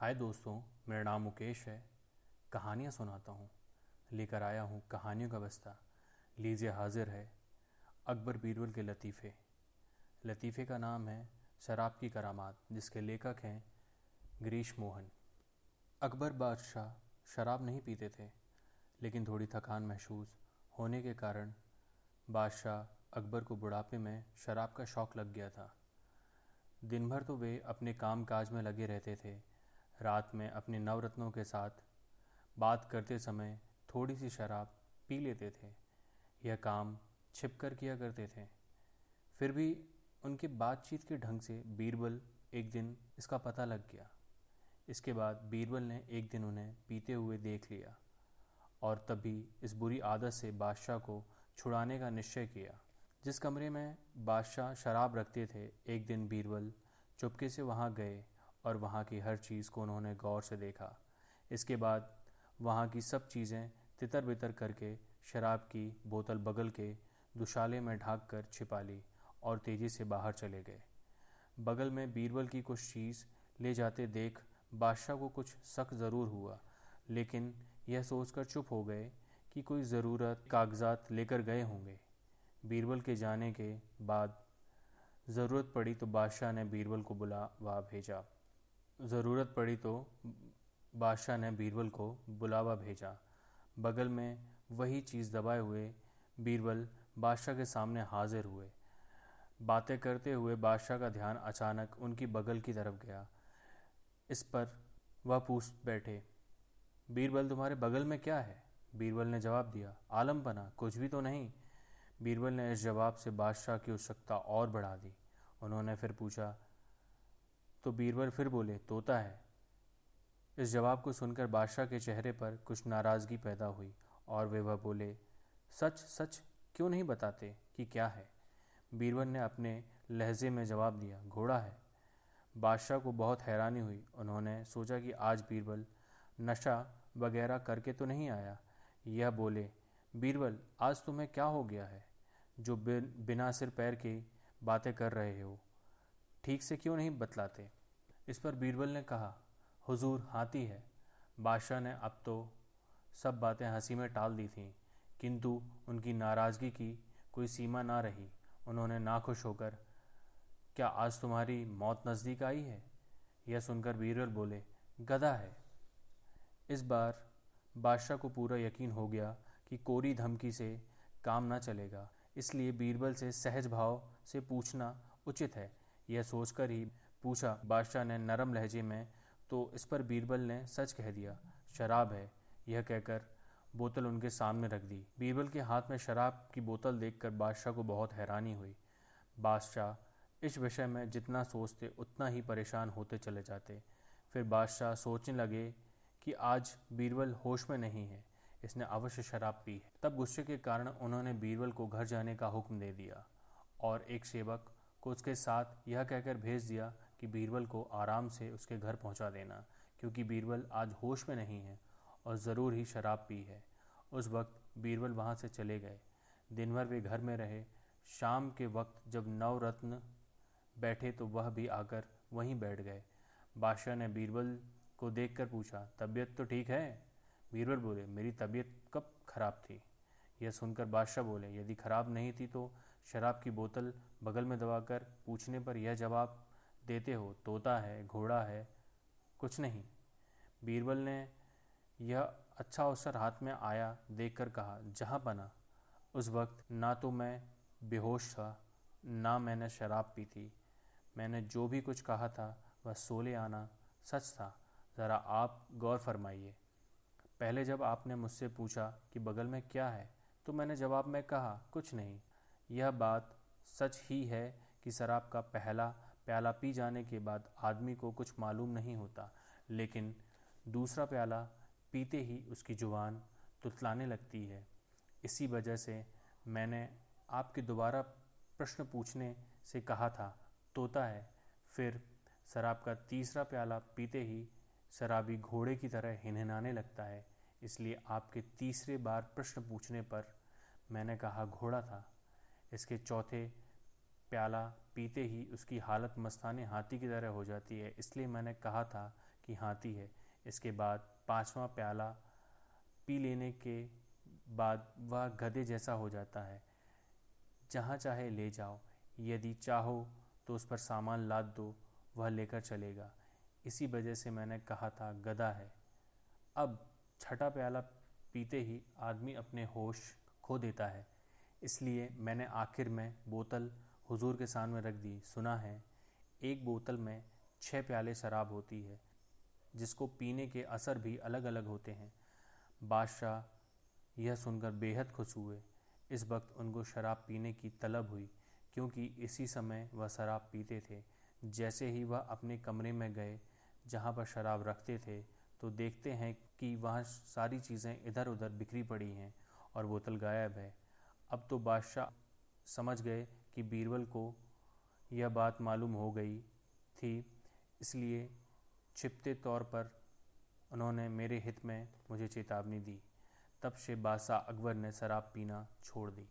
हाय दोस्तों, मेरा नाम मुकेश है। कहानियाँ सुनाता हूँ। लेकर आया हूँ कहानियों का बस्ता। लीजिए हाजिर है अकबर बीरबल के लतीफ़े। लतीफ़े का नाम है शराब की करामात, जिसके लेखक हैं गिरीश मोहन। अकबर बादशाह शराब नहीं पीते थे, लेकिन थोड़ी थकान महसूस होने के कारण बादशाह अकबर को बुढ़ापे में शराब का शौक़ लग गया था। दिन भर तो वे अपने काम काज में लगे रहते थे रात में अपने नवरत्नों के साथ बात करते समय थोड़ी सी शराब पी लेते थे। यह काम छिप कर किया करते थे। फिर भी उनके बातचीत के ढंग से बीरबल एक दिन इसका पता लग गया। इसके बाद बीरबल ने एक दिन उन्हें पीते हुए देख लिया और तभी इस बुरी आदत से बादशाह को छुड़ाने का निश्चय किया। जिस कमरे में बादशाह शराब रखते थे, एक दिन बीरबल चुपके से वहाँ गए और वहाँ की हर चीज़ को उन्होंने गौर से देखा। इसके बाद वहाँ की सब चीज़ें तितर बितर करके शराब की बोतल बगल के दुशाले में ढाक कर छिपा ली और तेज़ी से बाहर चले गए। बगल में बीरबल की कुछ चीज़ ले जाते देख बादशाह को कुछ शक ज़रूर हुआ, लेकिन यह सोचकर चुप हो गए कि कोई ज़रूरत कागजात लेकर गए होंगे। बीरबल के जाने के बाद ज़रूरत पड़ी तो बादशाह ने बीरबल को बुलावा भेजा। ज़रूरत पड़ी तो बादशाह ने बीरबल को बुलावा भेजा। बगल में वही चीज़ दबाए हुए बीरबल बादशाह के सामने हाजिर हुए। बातें करते हुए बादशाह का ध्यान अचानक उनकी बगल की तरफ़ गया। इस पर वह पूछ बैठे, बीरबल, तुम्हारे बगल में क्या है? बीरबल ने जवाब दिया, आलम बना, कुछ भी तो नहीं। बीरबल ने इस जवाब से बादशाह की उत्सुकता और बढ़ा दी। उन्होंने फिर पूछा तो बीरबल फिर बोले तोता है। इस जवाब को सुनकर बादशाह के चेहरे पर कुछ नाराज़गी पैदा हुई और वे वह बोले सच सच क्यों नहीं बताते कि क्या है? बीरबल ने अपने लहजे में जवाब दिया घोड़ा है। बादशाह को बहुत हैरानी हुई। उन्होंने सोचा कि आज बीरबल नशा वगैरह करके तो नहीं आया। यह बोले बीरबल आज तुम्हें क्या हो गया है जो बिन, बिना सिर पैर के बातें कर रहे हो? ठीक से क्यों नहीं बतलाते? इस पर बीरबल ने कहा, हुजूर हाथी है। बादशाह ने अब तो सब बातें हँसी में टाल दी थीं, किंतु उनकी नाराज़गी की कोई सीमा ना रही। उन्होंने नाखुश होकर, क्या आज तुम्हारी मौत नज़दीक आई है? यह सुनकर बीरबल बोले, गधा है। इस बार बादशाह को पूरा यकीन हो गया कि कोरी धमकी से काम ना चलेगा, इसलिए बीरबल से सहज भाव से पूछना उचित है। यह सोचकर ही पूछा, बादशाह ने नरम लहजे में तो इस पर बीरबल ने सच कह दिया, शराब है। यह कहकर बोतल उनके सामने रख दी। बीरबल के हाथ में शराब की बोतल देखकर बादशाह को बहुत हैरानी हुई। बादशाह इस विषय में जितना सोचते, उतना ही परेशान होते चले जाते। फिर बादशाह सोचने लगे कि आज बीरबल होश में नहीं है, इसने अवश्य शराब पी है। तब गुस्से के कारण उन्होंने बीरबल को घर जाने का हुक्म दे दिया और एक सेवक को उसके साथ यह कहकर भेज दिया कि बीरबल को आराम से उसके घर पहुँचा देना, क्योंकि बीरबल आज होश में नहीं है और ज़रूर ही शराब पी है। उस वक्त बीरबल वहाँ से चले गए। दिन भर वे घर में रहे। शाम के वक्त जब नवरत्न बैठे तो वह भी आकर वहीं बैठ गए। बादशाह ने बीरबल को देखकर पूछा, तबीयत तो ठीक है? बीरबल बोले, मेरी तबीयत कब खराब थी? यह सुनकर बादशाह बोले, यदि खराब नहीं थी तो शराब की बोतल बगल में दबाकर पूछने पर यह जवाब देते हो, तोता है, घोड़ा है, कुछ नहीं। बीरबल ने यह अच्छा अवसर हाथ में आया, देखकर कहा, जहाँ बना, उस वक्त ना तो मैं बेहोश था, ना मैंने शराब पी थी। मैंने जो भी कुछ कहा था, वह सोले आना सच था। ज़रा आप गौर फरमाइए। पहले जब आपने मुझसे पूछा कि बगल में क्या है तो मैंने जवाब में कहा, कुछ नहीं। यह बात सच ही है कि शराब का पहला प्याला पी जाने के बाद आदमी को कुछ मालूम नहीं होता, लेकिन दूसरा प्याला पीते ही उसकी ज़ुबान तुतलाने लगती है। इसी वजह से मैंने आपके दोबारा प्रश्न पूछने से कहा था, तोता है। फिर शराब का तीसरा प्याला पीते ही शराबी घोड़े की तरह हिनहिनाने लगता है। इसलिए आपके तीसरे बार प्रश्न पूछने पर मैंने कहा, घोड़ा था। इसके चौथे, प्याला। पीते ही उसकी हालत मस्ताने हाथी की तरह हो जाती है। इसलिए मैंने कहा था कि हाथी है। इसके बाद पांचवा प्याला पी लेने के बाद वह गधे जैसा हो जाता है। जहाँ चाहे ले जाओ। यदि चाहो तो उस पर सामान लाद दो। वह लेकर चलेगा। इसी वजह से मैंने कहा था, गधा है। अब छठा प्याला पीते ही आदमी अपने होश खो देता है। इसलिए मैंने आखिर में बोतल हुजूर के सामने रख दी। सुना है, एक बोतल में छः प्याले शराब होती है, जिसको पीने के असर भी अलग अलग होते हैं। बादशाह यह सुनकर बेहद खुश हुए। इस वक्त उनको शराब पीने की तलब हुई, क्योंकि इसी समय वह शराब पीते थे। जैसे ही वह अपने कमरे में गए, जहाँ पर शराब रखते थे तो देखते हैं कि वहाँ सारी चीज़ें इधर उधर बिखरी पड़ी हैं और बोतल गायब है। अब तो बादशाह समझ गए कि बीरबल को यह बात मालूम हो गई थी, इसलिए छिपते तौर पर उन्होंने मेरे हित में मुझे चेतावनी दी। तब से बादशाह अकबर ने शराब पीना छोड़ दी।